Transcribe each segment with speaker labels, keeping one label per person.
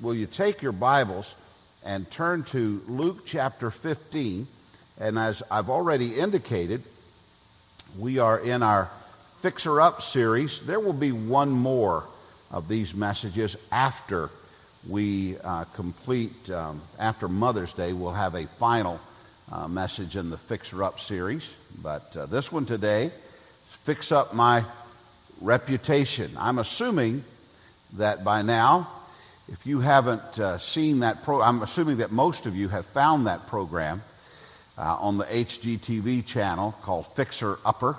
Speaker 1: will you take your Bibles and turn to Luke chapter 15? And as I've already indicated, we are in our Fixer Up series. There will be one more of these messages after we uh, complete, um, after Mother's Day, we'll have a final uh, message in the Fixer Up series. But uh, this one today, Fix Up My Reputation. I'm assuming that by now, if you haven't uh, seen that pro, I'm assuming that most of you have found that program uh, on the HGTV channel called Fixer Upper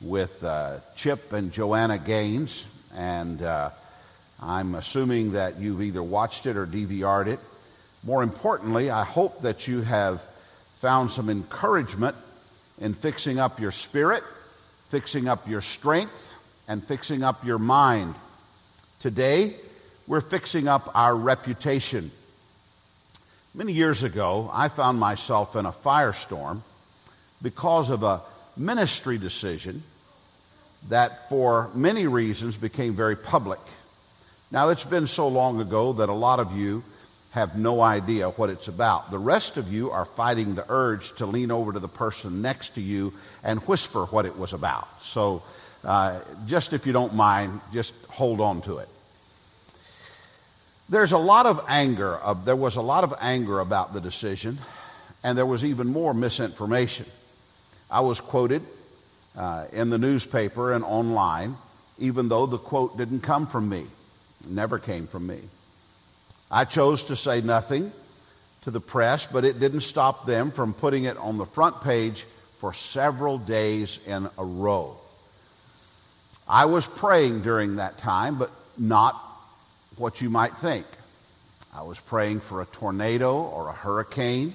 Speaker 1: with uh, Chip and Joanna Gaines. And uh, I'm assuming that you've either watched it or DVR'd it. More importantly, I hope that you have found some encouragement in fixing up your spirit, fixing up your strength, and fixing up your mind. Today, we're fixing up our reputation. Many years ago, I found myself in a firestorm because of a ministry decision that, for many reasons, became very public. Now, it's been so long ago that a lot of you have no idea what it's about. The rest of you are fighting the urge to lean over to the person next to you and whisper what it was about. So, uh, just if you don't mind, just hold on to it. There's a lot of anger. There was a lot of anger about the decision, and there was even more misinformation. I was quoted uh, in the newspaper and online, even though the quote didn't come from me. It never came from me. I chose to say nothing to the press, but it didn't stop them from putting it on the front page for several days in a row. I was praying during that time, but not what you might think. I was praying for a tornado or a hurricane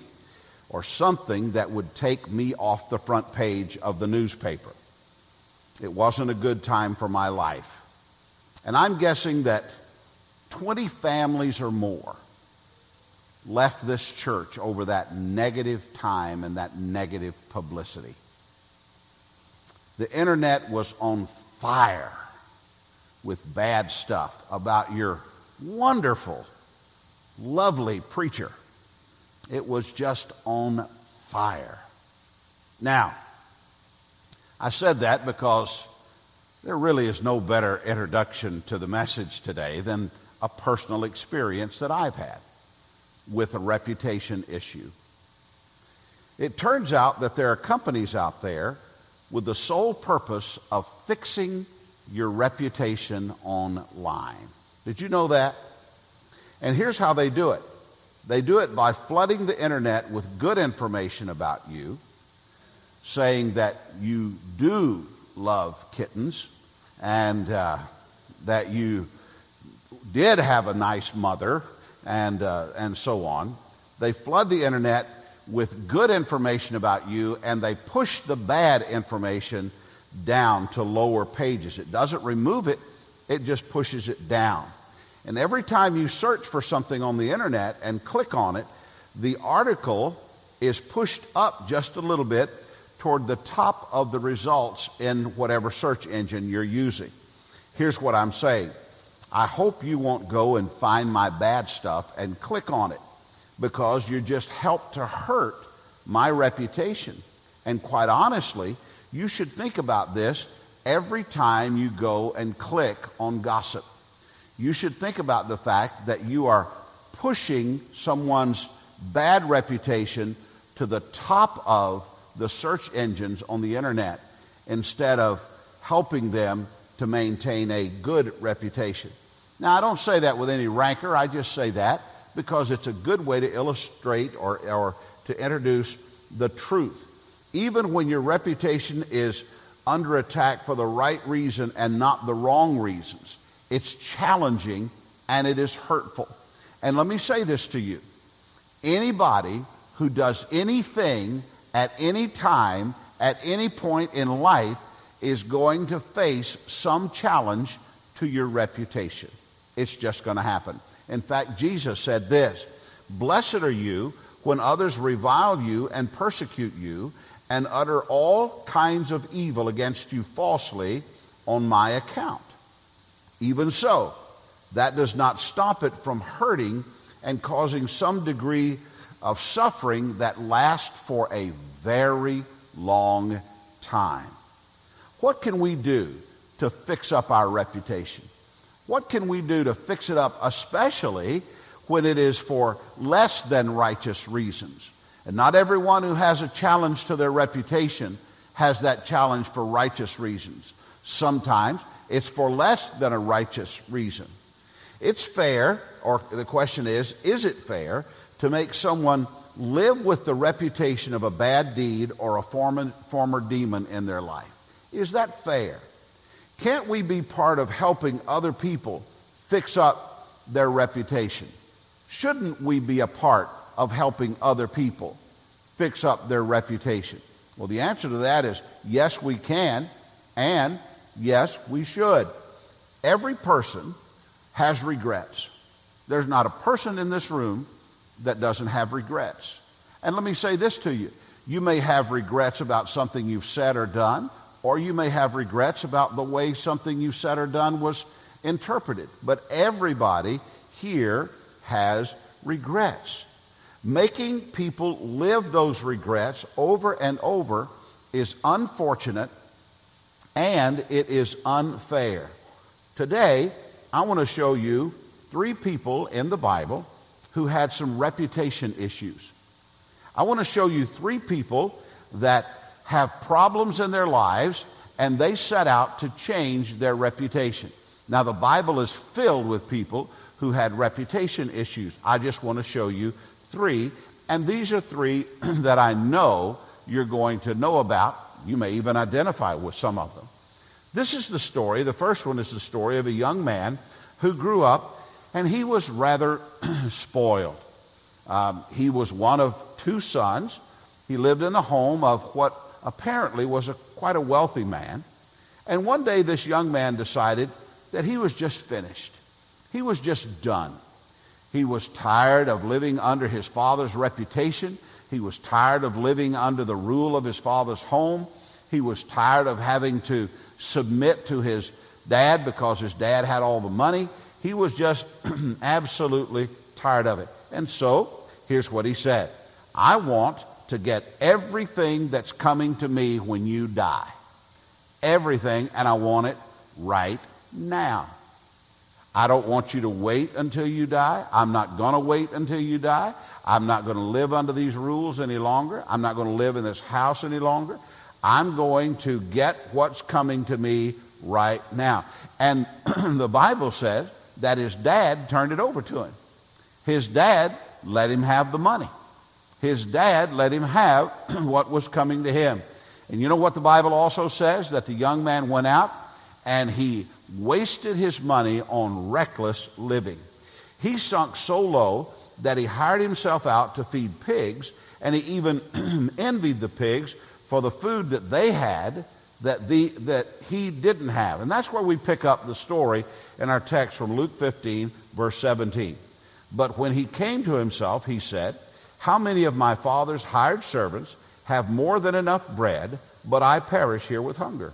Speaker 1: or something that would take me off the front page of the newspaper. It wasn't a good time for my life. And I'm guessing that 20 families or more left this church over that negative time and that negative publicity. The internet was on fire with bad stuff about your wonderful, lovely preacher. It was just on fire. Now, I said that because there really is no better introduction to the message today than a personal experience that I've had with a reputation issue. It turns out that there are companies out there with the sole purpose of fixing your reputation online. Did you know that? And here's how they do it they do it by flooding the internet with good information about you, saying that you do love kittens and uh, that you did have a nice mother and, uh, and so on. They flood the internet with good information about you and they push the bad information down to lower pages. It doesn't remove it, it just pushes it down. And every time you search for something on the internet and click on it, the article is pushed up just a little bit toward the top of the results in whatever search engine you're using. Here's what I'm saying I hope you won't go and find my bad stuff and click on it because you just helped to hurt my reputation. And quite honestly, you should think about this every time you go and click on gossip you should think about the fact that you are pushing someone's bad reputation to the top of the search engines on the internet instead of helping them to maintain a good reputation. Now, I don't say that with any rancor. I just say that because it's a good way to illustrate or, or to introduce the truth. Even when your reputation is under attack for the right reason and not the wrong reasons, it's challenging and it is hurtful. And let me say this to you anybody who does anything at any time, at any point in life, is going to face some challenge to your reputation. It's just going to happen. In fact, Jesus said this Blessed are you when others revile you and persecute you and utter all kinds of evil against you falsely on my account. Even so, that does not stop it from hurting and causing some degree of suffering that lasts for a very long time. What can we do to fix up our reputation? What can we do to fix it up, especially when it is for less than righteous reasons? And not everyone who has a challenge to their reputation has that challenge for righteous reasons. Sometimes it's for less than a righteous reason. It's fair, or the question is, is it fair to make someone live with the reputation of a bad deed or a former, former demon in their life? Is that fair? Can't we be part of helping other people fix up their reputation? Shouldn't we be a part of helping other people fix up their reputation? Well, the answer to that is yes, we can, and yes, we should. Every person has regrets. There's not a person in this room that doesn't have regrets. And let me say this to you you may have regrets about something you've said or done, or you may have regrets about the way something you've said or done was interpreted. But everybody here has regrets. Making people live those regrets over and over is unfortunate and it is unfair. Today, I want to show you three people in the Bible who had some reputation issues. I want to show you three people that have problems in their lives and they set out to change their reputation. Now, the Bible is filled with people who had reputation issues. I just want to show you three, and these are three that I know you're going to know about. You may even identify with some of them. This is the story. The first one is the story of a young man who grew up and he was rather spoiled. Um, he was one of two sons. He lived in the home of what apparently was a, quite a wealthy man. And one day, this young man decided that he was just finished. He was just done. He was tired of living under his father's reputation. He was tired of living under the rule of his father's home. He was tired of having to submit to his dad because his dad had all the money. He was just absolutely tired of it. And so, here's what he said I want to get everything that's coming to me when you die. Everything, and I want it right now. I don't want you to wait until you die. I'm not going to wait until you die. I'm not going to live under these rules any longer. I'm not going to live in this house any longer. I'm going to get what's coming to me right now. And the Bible says that his dad turned it over to him. His dad let him have the money. His dad let him have what was coming to him. And you know what the Bible also says? That the young man went out and he wasted his money on reckless living. He sunk so low that he hired himself out to feed pigs, and he even envied the pigs for the food that they had that, the, that he didn't have. And that's where we pick up the story in our text from Luke 15, verse 17. But when he came to himself, he said, How many of my father's hired servants have more than enough bread, but I perish here with hunger?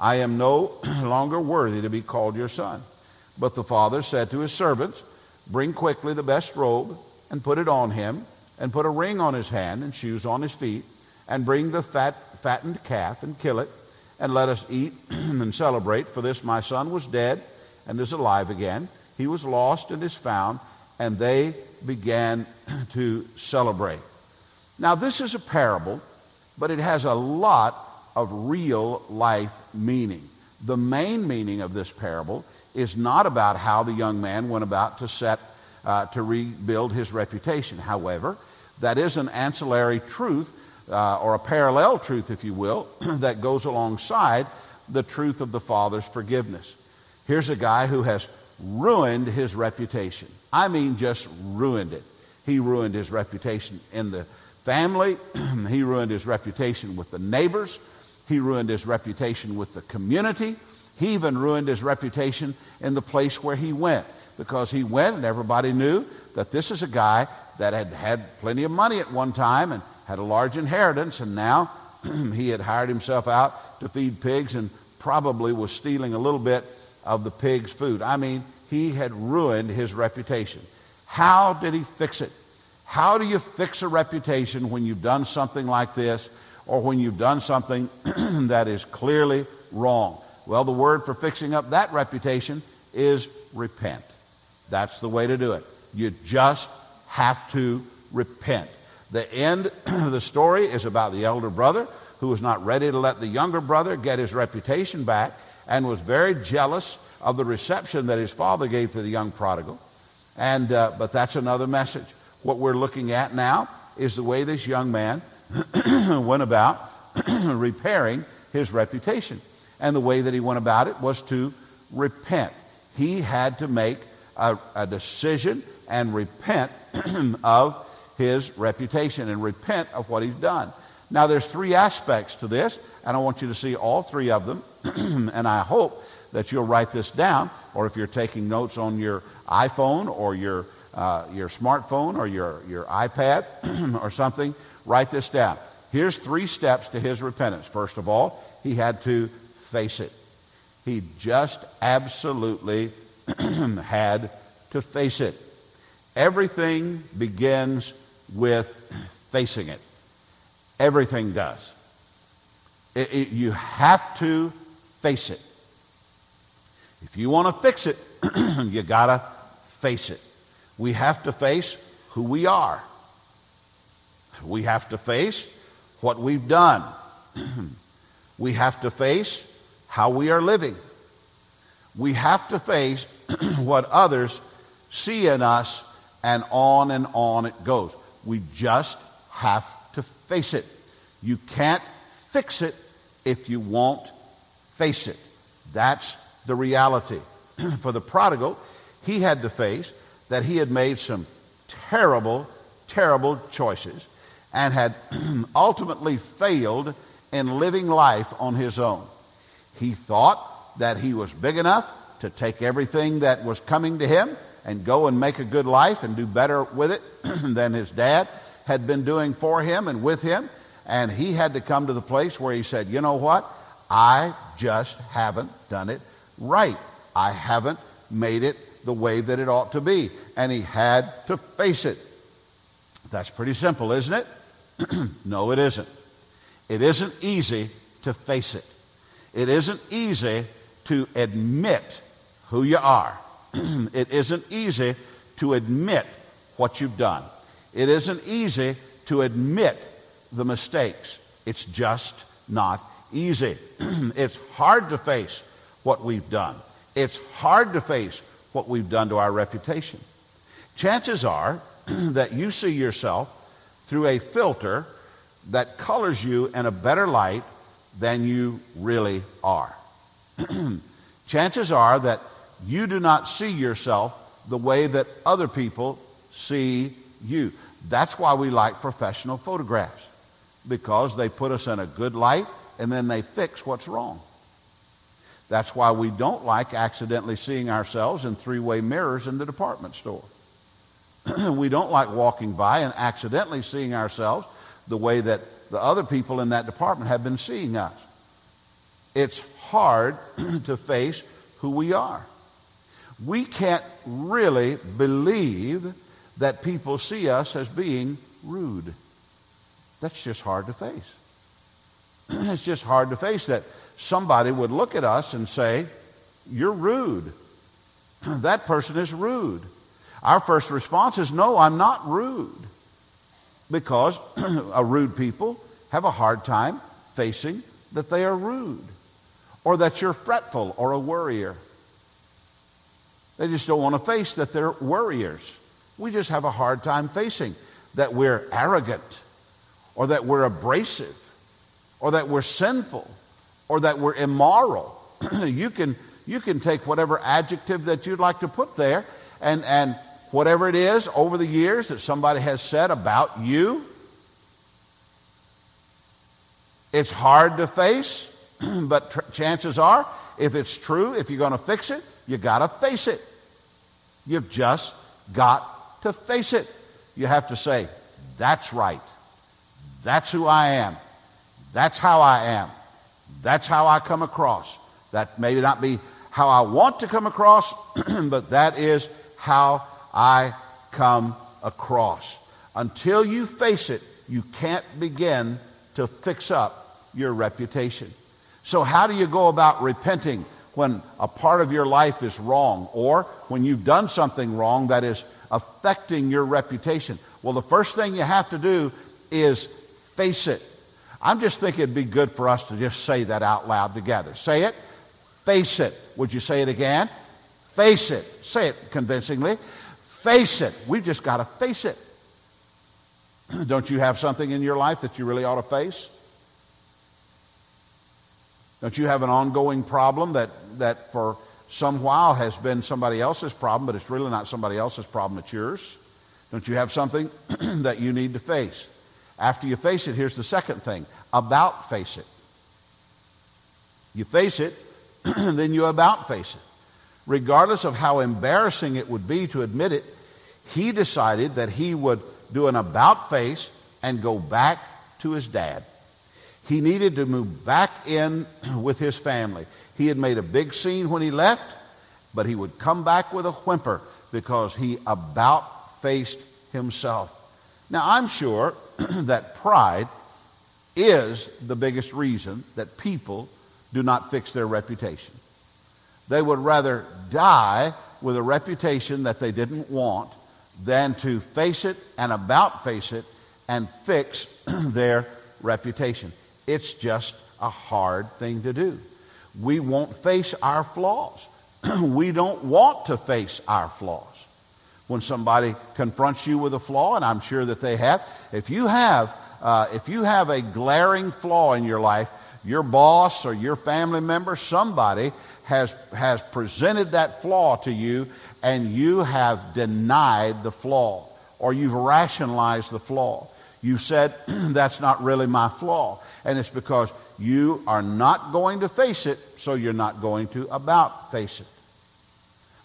Speaker 1: I am no longer worthy to be called your son. But the father said to his servants, Bring quickly the best robe and put it on him, and put a ring on his hand and shoes on his feet, and bring the fat, fattened calf and kill it, and let us eat and celebrate. For this my son was dead and is alive again. He was lost and is found, and they began to celebrate. Now, this is a parable, but it has a lot of real life meaning. The main meaning of this parable is not about how the young man went about to set uh, to rebuild his reputation. However, that is an ancillary truth uh, or a parallel truth, if you will, that goes alongside the truth of the Father's forgiveness. Here's a guy who has ruined his reputation. I mean, just ruined it. He ruined his reputation in the family, he ruined his reputation with the neighbors, he ruined his reputation with the community, he even ruined his reputation in the place where he went because he went and everybody knew that this is a guy that had had plenty of money at one time and had a large inheritance, and now he had hired himself out to feed pigs and probably was stealing a little bit of the pigs' food. I mean, he had ruined his reputation. How did he fix it? How do you fix a reputation when you've done something like this or when you've done something that is clearly wrong? Well, the word for fixing up that reputation is repent. That's the way to do it. You just have to repent. The end of the story is about the elder brother who was not ready to let the younger brother get his reputation back and was very jealous of the reception that his father gave to the young prodigal. And, uh, but that's another message. What we're looking at now is the way this young man went about repairing his reputation. And the way that he went about it was to repent. He had to make a, a decision and repent of his reputation and repent of what he's done. Now, there's three aspects to this, and I want you to see all three of them. and I hope that you'll write this down, or if you're taking notes on your iPhone or your, uh, your smartphone or your, your iPad or something, write this down. Here's three steps to his repentance. First of all, he had to face it. He just absolutely had to face it. Everything begins with facing it. Everything does. It, it, you have to face it. If you want to fix it, you got to face it. We have to face who we are. We have to face what we've done. we have to face how we are living. We have to face what others see in us, and on and on it goes. We just have to face it. You can't fix it if you won't face it. That's the reality. For the prodigal, he had to face that he had made some terrible, terrible choices and had ultimately failed in living life on his own. He thought that he was big enough to take everything that was coming to him and go and make a good life and do better with it than his dad had been doing for him and with him. And he had to come to the place where he said, You know what? I just haven't done it right. I haven't made it the way that it ought to be. And he had to face it. That's pretty simple, isn't it? no, it isn't. It isn't easy to face it. It isn't easy to admit who you are. it isn't easy to admit what you've done. It isn't easy to admit the mistakes. It's just not easy. it's hard to face what we've done. It's hard to face what we've done to our reputation. Chances are that you see yourself through a filter that colors you in a better light than you really are. Chances are that you do not see yourself the way that other people see you. That's why we like professional photographs, because they put us in a good light and then they fix what's wrong. That's why we don't like accidentally seeing ourselves in three way mirrors in the department store. we don't like walking by and accidentally seeing ourselves the way that the other people in that department have been seeing us. It's hard to face who we are. We can't really believe that people see us as being rude. That's just hard to face. it's just hard to face that somebody would look at us and say, You're rude. that person is rude. Our first response is, No, I'm not rude. Because a rude people have a hard time facing that they are rude or that you're fretful or a worrier. They just don't want to face that they're worriers. We just have a hard time facing that we're arrogant or that we're abrasive or that we're sinful or that we're immoral. you, can, You can take whatever adjective that you'd like to put there, and, and whatever it is over the years that somebody has said about you, it's hard to face, but tr- chances are, if it's true, if you're going to fix it, you got to face it. You've just got to face it. You have to say, that's right. That's who I am. That's how I am. That's how I come across. That may not be how I want to come across, but that is how I come across. Until you face it, you can't begin to fix up your reputation. So, how do you go about repenting when a part of your life is wrong or when you've done something wrong that is affecting your reputation? Well, the first thing you have to do is face it. I'm just thinking it'd be good for us to just say that out loud together. Say it. Face it. Would you say it again? Face it. Say it convincingly. Face it. We've just got to face it. Don't you have something in your life that you really ought to face? Don't you have an ongoing problem that, that for some while has been somebody else's problem, but it's really not somebody else's problem, it's yours? Don't you have something that you need to face? After you face it, here's the second thing about face it. You face it, then you about face it. Regardless of how embarrassing it would be to admit it, he decided that he would do an about face and go back to his dad. He needed to move back in with his family. He had made a big scene when he left, but he would come back with a whimper because he about faced himself. Now, I'm sure that pride is the biggest reason that people do not fix their reputation. They would rather die with a reputation that they didn't want than to face it and about face it and fix their reputation. It's just a hard thing to do. We won't face our flaws. we don't want to face our flaws. When somebody confronts you with a flaw, and I'm sure that they have, if you have, uh, if you have a glaring flaw in your life, your boss or your family member, somebody has, has presented that flaw to you, and you have denied the flaw, or you've rationalized the flaw. You said, that's not really my flaw and it's because you are not going to face it, so you're not going to about face it.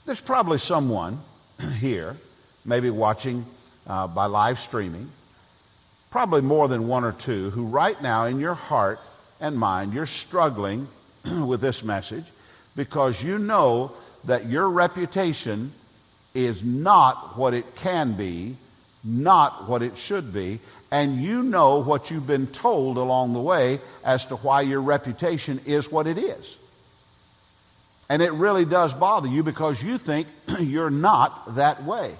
Speaker 1: There's probably someone here, maybe watching uh, by live streaming, probably more than one or two, who right now in your heart and mind, you're struggling with this message because you know that your reputation is not what it can be, not what it should be, and you know what you've been told along the way as to why your reputation is what it is. And it really does bother you because you think you're not that way.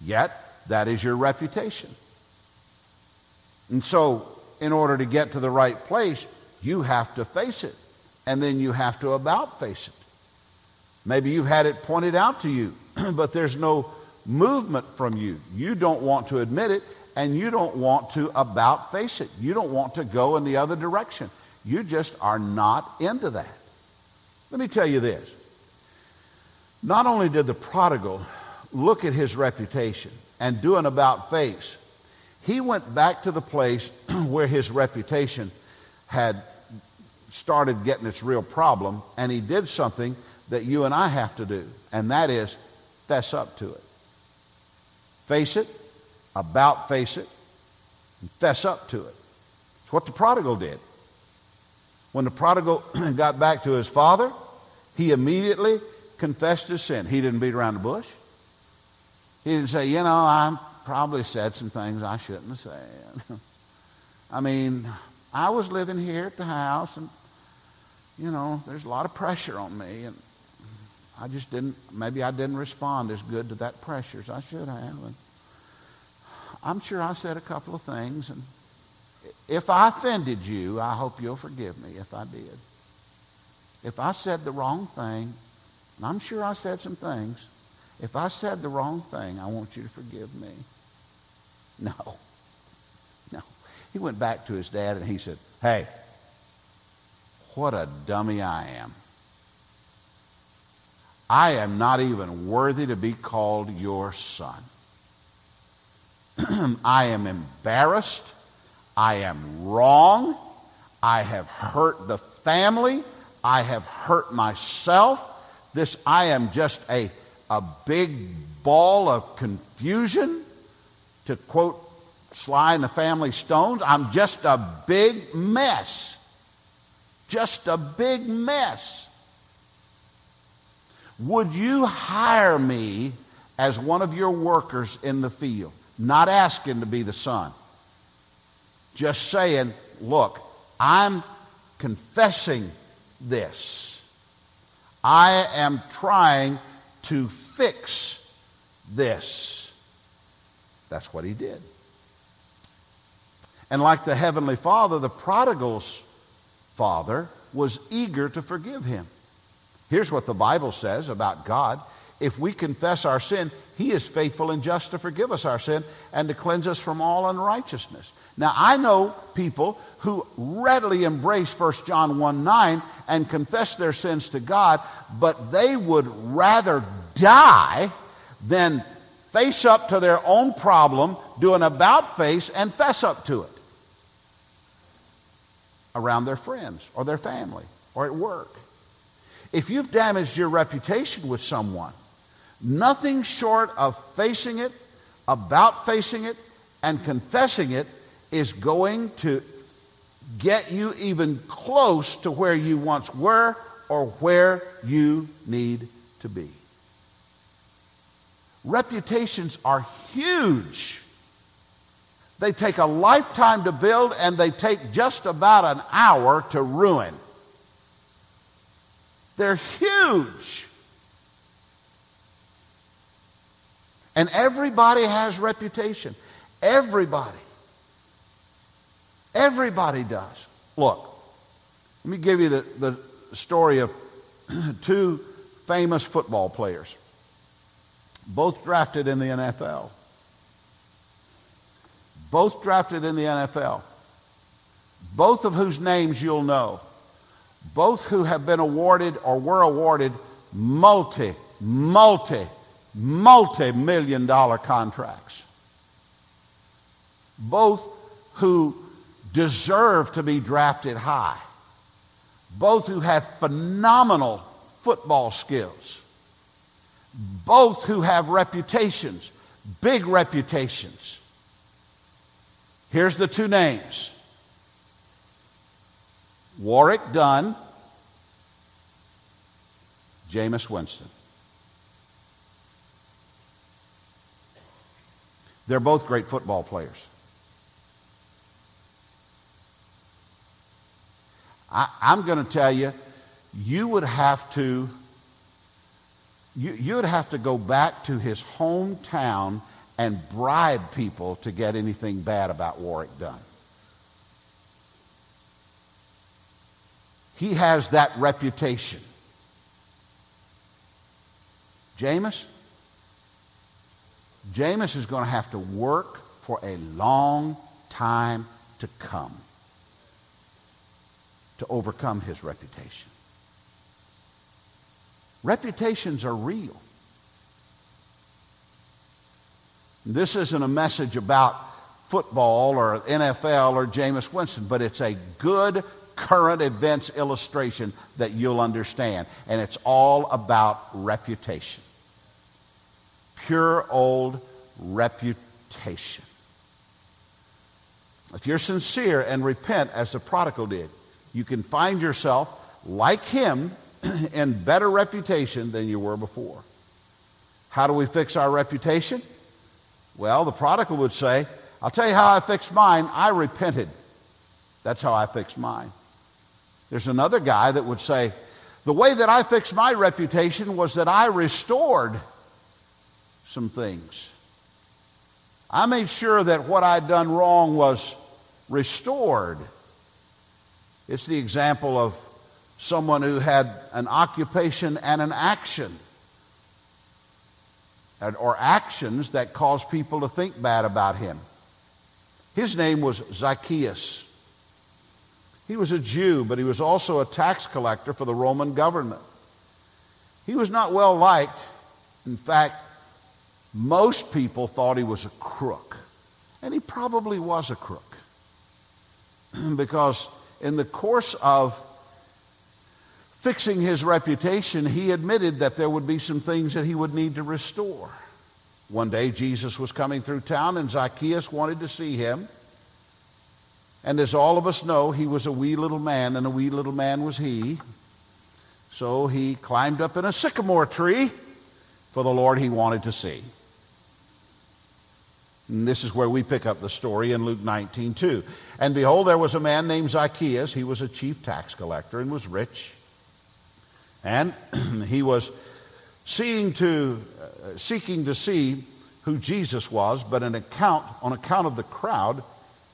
Speaker 1: Yet, that is your reputation. And so, in order to get to the right place, you have to face it. And then you have to about face it. Maybe you've had it pointed out to you, but there's no movement from you. You don't want to admit it, and you don't want to about face it. You don't want to go in the other direction. You just are not into that. Let me tell you this. Not only did the prodigal look at his reputation and do an about face, he went back to the place where his reputation had started getting its real problem, and he did something that you and I have to do, and that is fess up to it. Face it, about face it, and fess up to it. It's what the prodigal did. When the prodigal got back to his father, he immediately confessed his sin. He didn't beat around the bush. He didn't say, you know, I probably said some things I shouldn't have said. I mean, I was living here at the house, and, you know, there's a lot of pressure on me, and I just didn't, maybe I didn't respond as good to that pressure as I should have. And I'm sure I said a couple of things, and if I offended you, I hope you'll forgive me if I did. If I said the wrong thing, and I'm sure I said some things, if I said the wrong thing, I want you to forgive me. No. No. He went back to his dad and he said, Hey, what a dummy I am. I am not even worthy to be called your son. I am embarrassed. I am wrong. I have hurt the family. I have hurt myself. This, I am just a, a big ball of confusion. To quote Sly and the Family Stones, I'm just a big mess. Just a big mess. Would you hire me as one of your workers in the field? Not asking to be the son. Just saying, look, I'm confessing this. I am trying to fix this. That's what he did. And like the Heavenly Father, the prodigal's father was eager to forgive him. Here's what the Bible says about God. If we confess our sin, He is faithful and just to forgive us our sin and to cleanse us from all unrighteousness. Now, I know people who readily embrace 1 John 1 9 and confess their sins to God, but they would rather die than face up to their own problem, do an about face, and fess up to it around their friends or their family or at work. If you've damaged your reputation with someone, nothing short of facing it, about facing it, and confessing it is going to get you even close to where you once were or where you need to be. Reputations are huge. They take a lifetime to build and they take just about an hour to ruin. They're huge. And everybody has reputation. Everybody. Everybody does. Look, let me give you the, the story of two famous football players, both drafted in the NFL. Both drafted in the NFL. Both of whose names you'll know both who have been awarded or were awarded multi, multi, multi million dollar contracts. Both who deserve to be drafted high. Both who have phenomenal football skills. Both who have reputations, big reputations. Here's the two names Warrick Dunn, Jameis Winston. They're both great football players. I, am going to tell you, you would have to you, you would have to go back to his hometown and bribe people to get anything bad about Warrick Dunn. He has that reputation. Jameis? Jameis is going to have to work for a long time to come to overcome his reputation. Reputations are real. This isn't a message about football or NFL or Jameis Winston, but it's a good current events illustration that you'll understand. And it's all about reputation. Pure old reputation. If you're sincere and repent as the prodigal did, you can find yourself, like him, in better reputation than you were before. How do we fix our reputation? Well, the prodigal would say, I'll tell you how I fixed mine. I repented. That's how I fixed mine. There's another guy that would say, The way that I fixed my reputation was that I restored some things. I made sure that what I'd done wrong was restored. It's the example of someone who had an occupation and an action, or actions that caused people to think bad about him. His name was Zacchaeus. He was a Jew, but he was also a tax collector for the Roman government. He was not well liked. In fact, most people thought he was a crook. And he probably was a crook. because in the course of fixing his reputation, he admitted that there would be some things that he would need to restore. One day, Jesus was coming through town, and Zacchaeus wanted to see him. And as all of us know, he was a wee little man, and a wee little man was he. So he climbed up in a sycamore tree for the Lord he wanted to see. And this is where we pick up the story in Luke 19, 2. And behold, there was a man named Zacchaeus. He was a chief tax collector and was rich. And he was seeing to, uh, seeking to see who Jesus was, but an account, on account of the crowd,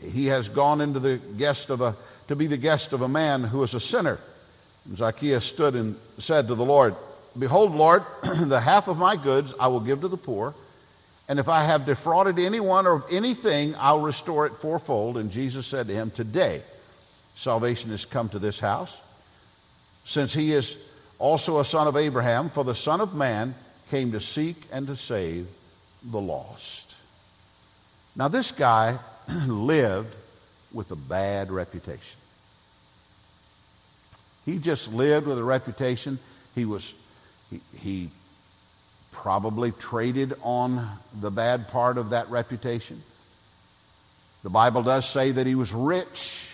Speaker 1: he has gone into the guest of a, to be the guest of a man who is a sinner. And Zacchaeus stood and said to the Lord, Behold, Lord, the half of my goods I will give to the poor. And if I have defrauded anyone of anything, I'll restore it fourfold. And Jesus said to him, Today salvation has come to this house, since he is also a son of Abraham, for the Son of Man came to seek and to save the lost. Now, this guy lived with a bad reputation. He just lived with a reputation. He was, he, he probably traded on the bad part of that reputation. The Bible does say that he was rich.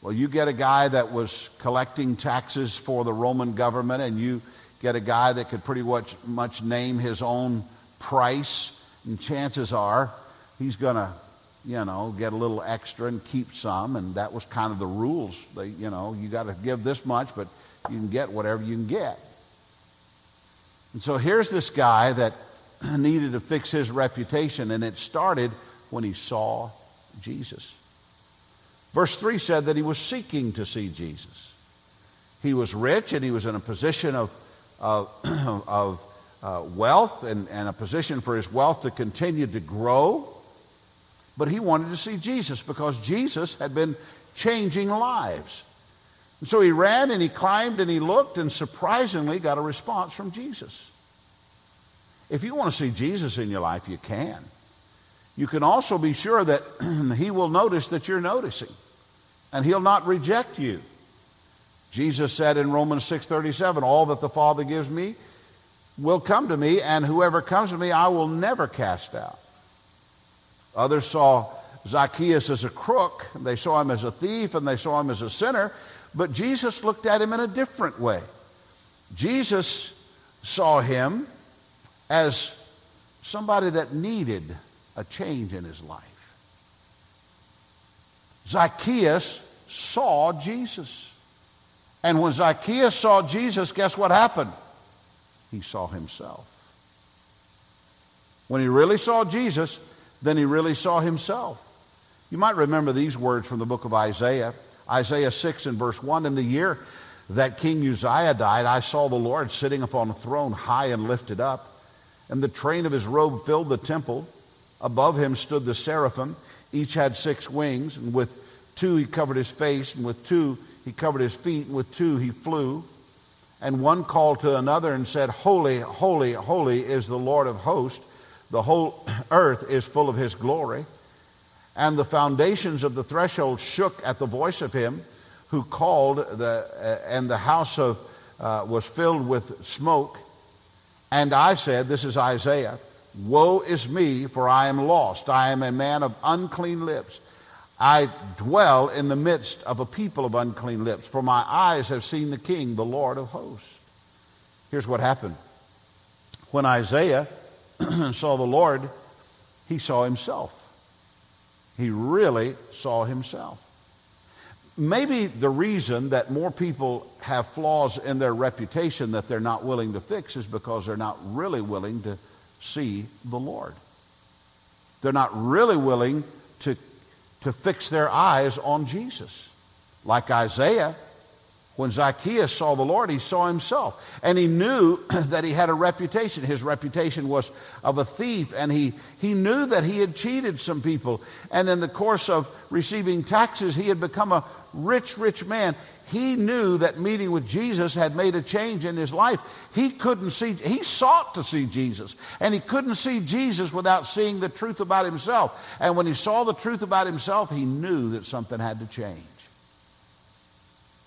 Speaker 1: Well, you get a guy that was collecting taxes for the Roman government, and you get a guy that could pretty much, much name his own price, and chances are he's going to, you know, get a little extra and keep some, and that was kind of the rules. They, you know, you got to give this much, but you can get whatever you can get. And so here's this guy that needed to fix his reputation, and it started when he saw Jesus. Verse 3 said that he was seeking to see Jesus. He was rich and he was in a position of, of, of uh, wealth and, and a position for his wealth to continue to grow. But he wanted to see Jesus because Jesus had been changing lives. And so he ran and he climbed and he looked and surprisingly got a response from Jesus. If you want to see Jesus in your life, you can. You can also be sure that he will notice that you're noticing and he'll not reject you. Jesus said in Romans 6:37, "All that the Father gives me will come to me, and whoever comes to me I will never cast out." Others saw Zacchaeus as a crook, they saw him as a thief, and they saw him as a sinner. But Jesus looked at him in a different way. Jesus saw him as somebody that needed a change in his life. Zacchaeus saw Jesus. And when Zacchaeus saw Jesus, guess what happened? He saw himself. When he really saw Jesus, then he really saw himself. You might remember these words from the book of Isaiah. Isaiah 6 and verse 1 In the year that King Uzziah died, I saw the Lord sitting upon a throne high and lifted up, and the train of his robe filled the temple. Above him stood the seraphim. Each had six wings, and with two he covered his face, and with two he covered his feet, and with two he flew. And one called to another and said, Holy, holy, holy is the Lord of hosts. The whole earth is full of his glory. And the foundations of the threshold shook at the voice of him who called, the, uh, and the house of, uh, was filled with smoke. And I said, This is Isaiah, Woe is me, for I am lost. I am a man of unclean lips. I dwell in the midst of a people of unclean lips, for my eyes have seen the King, the Lord of hosts. Here's what happened. When Isaiah saw the Lord, he saw himself. He really saw himself. maybe the reason that more people have flaws in their reputation that they're not willing to fix is because they're not really willing to see the Lord. They're not really willing to, to fix their eyes on Jesus. Like Isaiah, when Zacchaeus saw the Lord, he saw himself. And he knew that he had a reputation. His reputation was of a thief. And he, he knew that he had cheated some people. And in the course of receiving taxes, he had become a rich, rich man. He knew that meeting with Jesus had made a change in his life. He couldn't see, he sought to see Jesus. And he couldn't see Jesus without seeing the truth about himself. And when he saw the truth about himself, he knew that something had to change.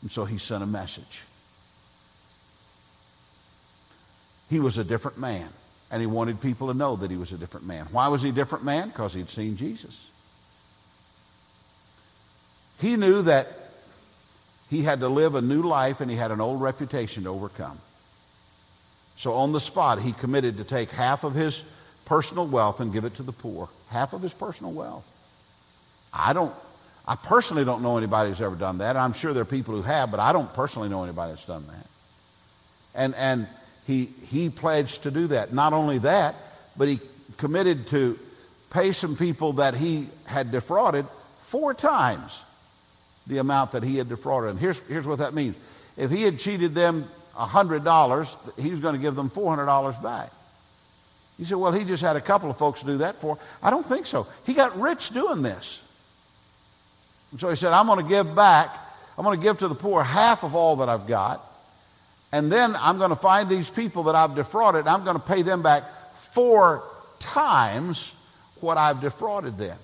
Speaker 1: And so he sent a message. He was a different man. And he wanted people to know that he was a different man. Why was he a different man? Because he'd seen Jesus. He knew that he had to live a new life and he had an old reputation to overcome. So on the spot, he committed to take half of his personal wealth and give it to the poor. Half of his personal wealth. I don't, I personally don't know anybody who's ever done that. I'm sure there are people who have, but I don't personally know anybody that's done that. And, and he, he pledged to do that. Not only that, but he committed to pay some people that he had defrauded four times the amount that he had defrauded. And here's, here's what that means. If he had cheated them $100, he was going to give them $400 back. You said, well, he just had a couple of folks do that for. I don't think so. He got rich doing this. And so he said, I'm going to give back, I'm going to give to the poor half of all that I've got. And then I'm going to find these people that I've defrauded, and I'm going to pay them back four times what I've defrauded them.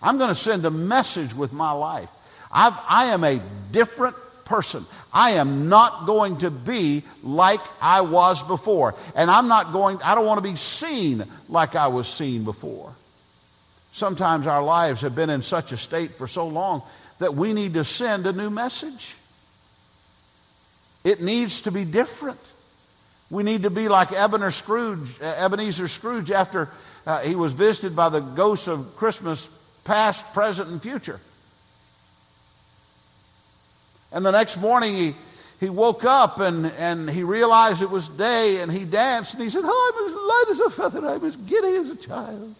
Speaker 1: I'm going to send a message with my life. I've, I am a different person. I am not going to be like I was before. And I'm not going, I don't want to be seen like I was seen before. Sometimes our lives have been in such a state for so long that we need to send a new message. It needs to be different. We need to be like Ebenezer Scrooge, Ebenezer Scrooge after uh, he was visited by the ghosts of Christmas past, present, and future. And the next morning he, he woke up and, and he realized it was day and he danced and he said, Oh, I'm as light as a feather, I'm as giddy as a child.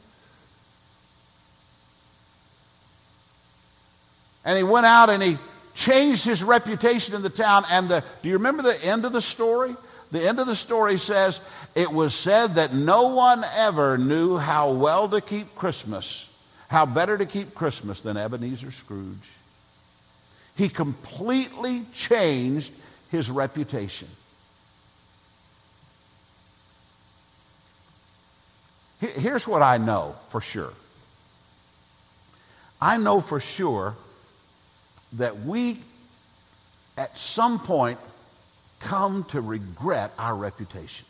Speaker 1: And he went out and he changed his reputation in the town. And the, do you remember the end of the story? The end of the story says, It was said that no one ever knew how well to keep Christmas how better to keep Christmas than Ebenezer Scrooge? He completely changed his reputation. Here's what I know for sure. I know for sure that we, at some point, come to regret our reputation.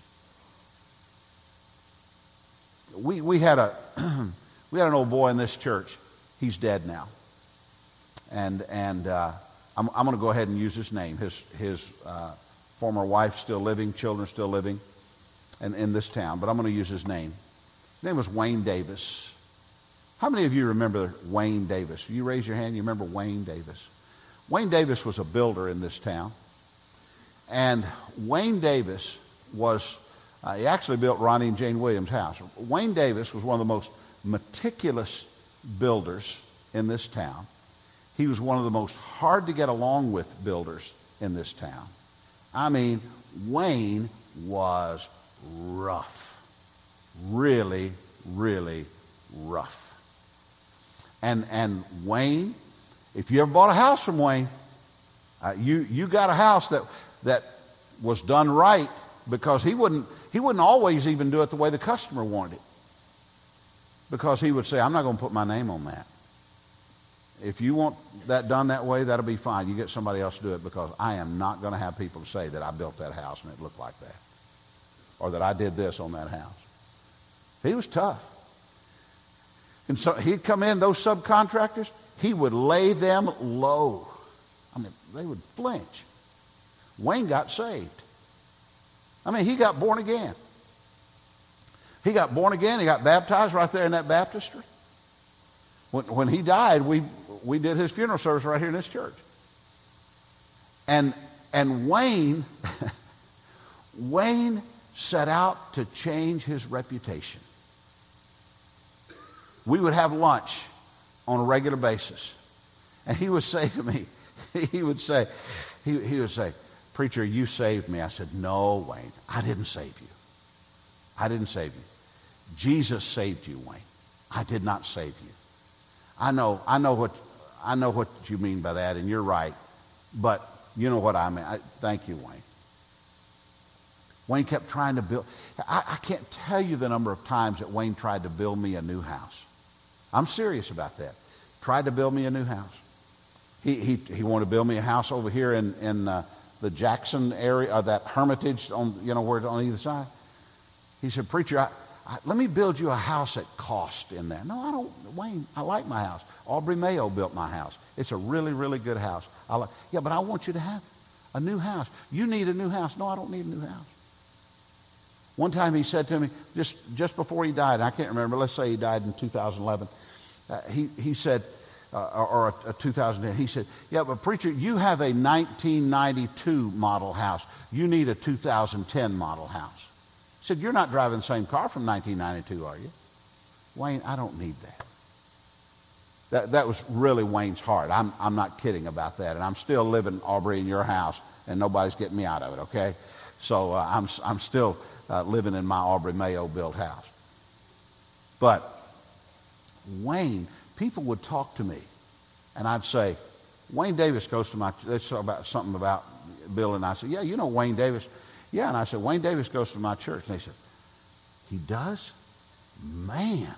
Speaker 1: We, we had a We had an old boy in this church. He's dead now. And, and uh, I'm, I'm going to go ahead and use his name. His, his uh, former wife still living, children still living in, in this town, but I'm going to use his name. His name was Wayne Davis. How many of you remember Wayne Davis? You raise your hand, you remember Wayne Davis. Wayne Davis was a builder in this town. And Wayne Davis was, uh, he actually built Ronnie and Jane Williams' house. Wayne Davis was one of the most meticulous builders in this town. He was one of the most hard to get along with builders in this town. I mean, Wayne was rough. Really, really rough. And, and Wayne, if you ever bought a house from Wayne, uh, you, you got a house that, that was done right because he wouldn't, he wouldn't always even do it the way the customer wanted it because he would say, I'm not going to put my name on that. If you want that done that way, that'll be fine. You get somebody else to do it because I am not going to have people say that I built that house and it looked like that. Or that I did this on that house. He was tough. And so he'd come in, those subcontractors, he would lay them low. I mean, they would flinch. Wayne got saved. I mean, he got born again. He got born again. He got baptized right there in that baptistry. When, when he died, we, we did his funeral service right here in this church. And, and Wayne, Wayne set out to change his reputation. We would have lunch on a regular basis. And he would say to me, he would say, he, he would say, Preacher, you saved me. I said, No, Wayne, I didn't save you. I didn't save you. Jesus saved you, Wayne. I did not save you. I know, I know what, I know what you mean by that, and you're right. But you know what I mean. I, thank you, Wayne. Wayne kept trying to build. I, I can't tell you the number of times that Wayne tried to build me a new house. I'm serious about that. Tried to build me a new house. He, he, he wanted to build me a house over here in, in uh, the Jackson area, uh, that Hermitage on, you know, where on either side. He said, Preacher, I, I, let me build you a house at cost in there. No, I don't, Wayne, I like my house. Aubrey Mayo built my house. It's a really, really good house. I like, yeah, but I want you to have a new house. You need a new house. No, I don't need a new house. One time he said to me, just, just before he died, I can't remember, let's say he died in 2011, uh, he, he said, uh, or a, a 2010, he said, yeah, but preacher, you have a 1992 model house. You need a 2010 model house. He said, you're not driving the same car from 1992, are you? Wayne, I don't need that. That, that was really Wayne's heart. I'm, I'm not kidding about that. And I'm still living, Aubrey, in your house, and nobody's getting me out of it, okay? So uh, I'm, I'm still uh, living in my Aubrey Mayo built house. But Wayne, people would talk to me, and I'd say, Wayne Davis goes to my, they talk about something about Bill, and I said, yeah, you know Wayne Davis. Yeah, and I said, Wayne Davis goes to my church. And they said, he does? Man.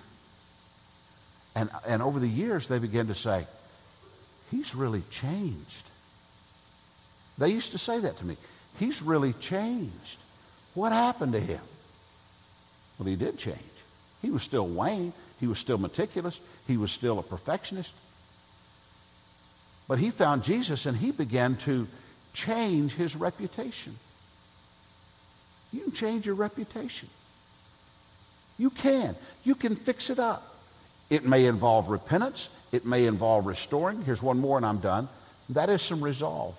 Speaker 1: And, and over the years, they began to say, he's really changed. They used to say that to me. He's really changed. What happened to him? Well, he did change. He was still Wayne. He was still meticulous. He was still a perfectionist. But he found Jesus and he began to change his reputation. You can change your reputation. You can. You can fix it up. It may involve repentance. It may involve restoring. Here's one more and I'm done. That is some resolve.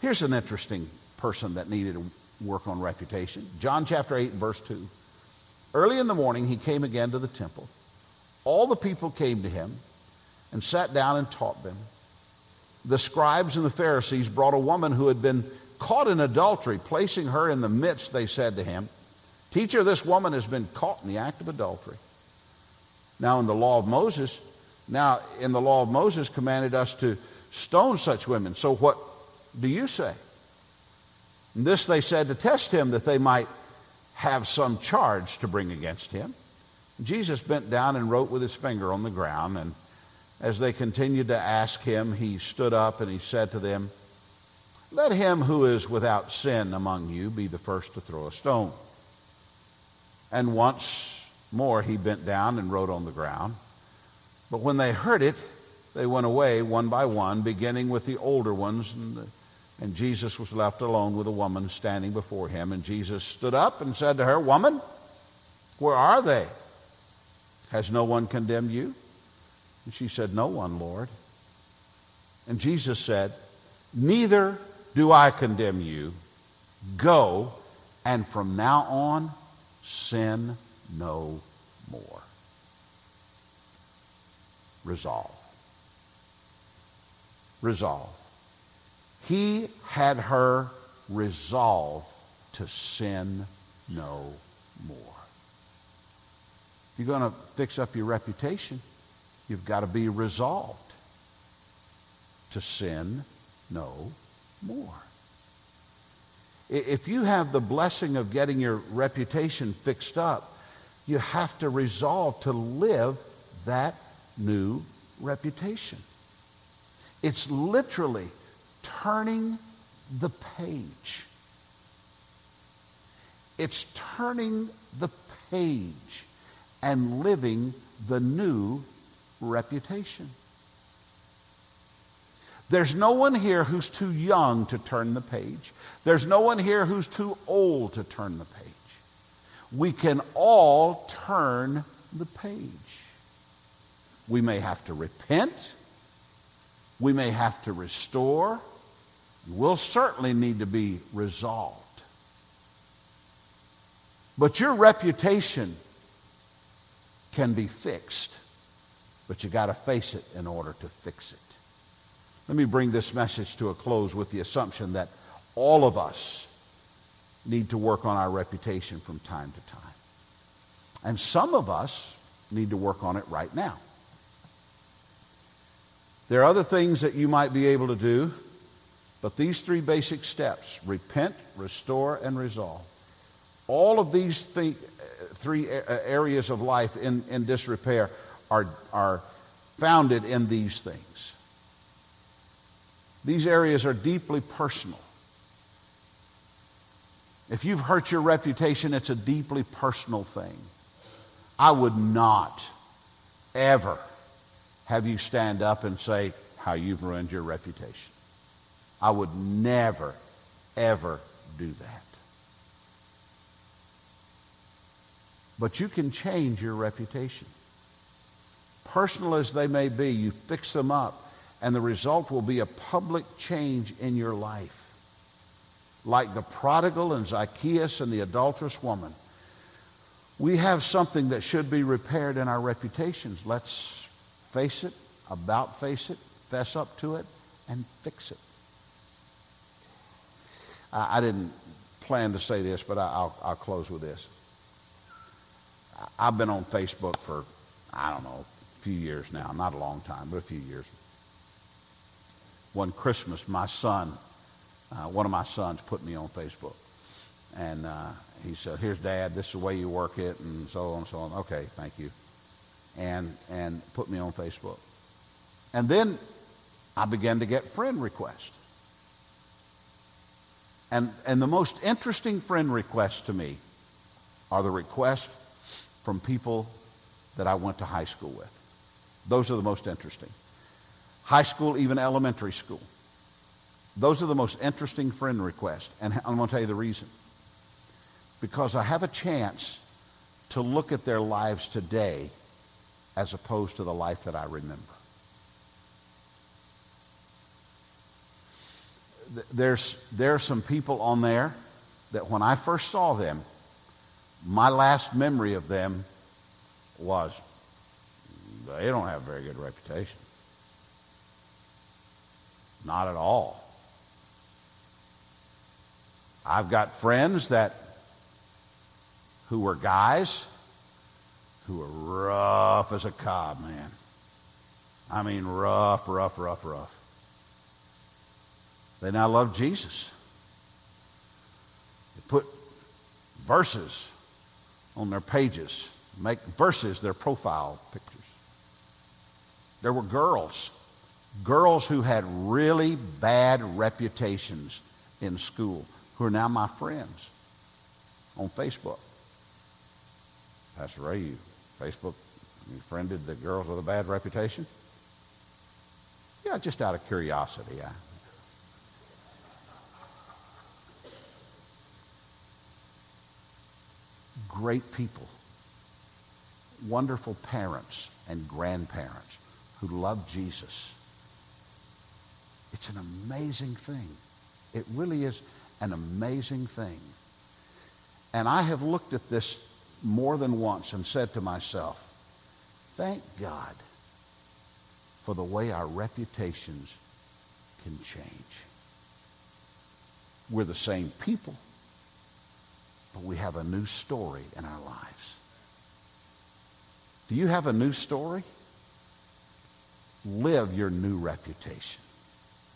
Speaker 1: Here's an interesting person that needed to work on reputation. John chapter 8, verse 2. Early in the morning, he came again to the temple. All the people came to him and sat down and taught them. The scribes and the Pharisees brought a woman who had been caught in adultery. Placing her in the midst, they said to him, Teacher, this woman has been caught in the act of adultery. Now, in the law of Moses, now in the law of Moses commanded us to stone such women. So what do you say? And this they said to test him that they might have some charge to bring against him. Jesus bent down and wrote with his finger on the ground. And as they continued to ask him, he stood up and he said to them, Let him who is without sin among you be the first to throw a stone. And once more he bent down and wrote on the ground. But when they heard it, they went away one by one, beginning with the older ones and the and Jesus was left alone with a woman standing before him. And Jesus stood up and said to her, Woman, where are they? Has no one condemned you? And she said, No one, Lord. And Jesus said, Neither do I condemn you. Go, and from now on, sin no more. Resolve. Resolve. He had her resolve to sin no more. If you're going to fix up your reputation, you've got to be resolved to sin no more. If you have the blessing of getting your reputation fixed up, you have to resolve to live that new reputation. It's literally turning the page. It's turning the page and living the new reputation. There's no one here who's too young to turn the page. There's no one here who's too old to turn the page. We can all turn the page. We may have to repent. We may have to restore. We'll certainly need to be resolved. But your reputation can be fixed, but you got to face it in order to fix it. Let me bring this message to a close with the assumption that all of us need to work on our reputation from time to time. And some of us need to work on it right now. There are other things that you might be able to do, but these three basic steps repent, restore, and resolve all of these th- three areas of life in, in disrepair are, are founded in these things. These areas are deeply personal. If you've hurt your reputation, it's a deeply personal thing. I would not ever have you stand up and say how you've ruined your reputation. I would never, ever do that. But you can change your reputation. Personal as they may be, you fix them up, and the result will be a public change in your life. Like the prodigal and Zacchaeus and the adulterous woman, we have something that should be repaired in our reputations. Let's face it, about face it, fess up to it, and fix it. I, I didn't plan to say this, but I, will I'll close with this. I've been on Facebook for, I don't know, a few years now. Not a long time, but a few years. One Christmas, my son, uh, one of my sons put me on Facebook. And uh, he said, here's dad, this is the way you work it, and so on and so on. Okay, thank you. And, and put me on Facebook. And then I began to get friend requests. And, and the most interesting friend requests to me are the requests from people that I went to high school with. Those are the most interesting. High school, even elementary school. Those are the most interesting friend requests. And I'm going to tell you the reason. Because I have a chance to look at their lives today as opposed to the life that I remember. There's, there are some people on there that when I first saw them, my last memory of them was they don't have a very good reputation. Not at all. I've got friends that who were guys who were rough as a cob, man. I mean, rough, rough, rough, rough. They now love Jesus. They put verses on their pages, make verses their profile pictures. There were girls, girls who had really bad reputations in school, who are now my friends on Facebook. Pastor Ray, Facebook, you friended the girls with a bad reputation? Yeah, just out of curiosity. I, great people, wonderful parents and grandparents who love Jesus. It's an amazing thing. It really is an amazing thing. And I have looked at this more than once and said to myself, thank God for the way our reputations can change. We're the same people but we have a new story in our lives. Do you have a new story? Live your new reputation.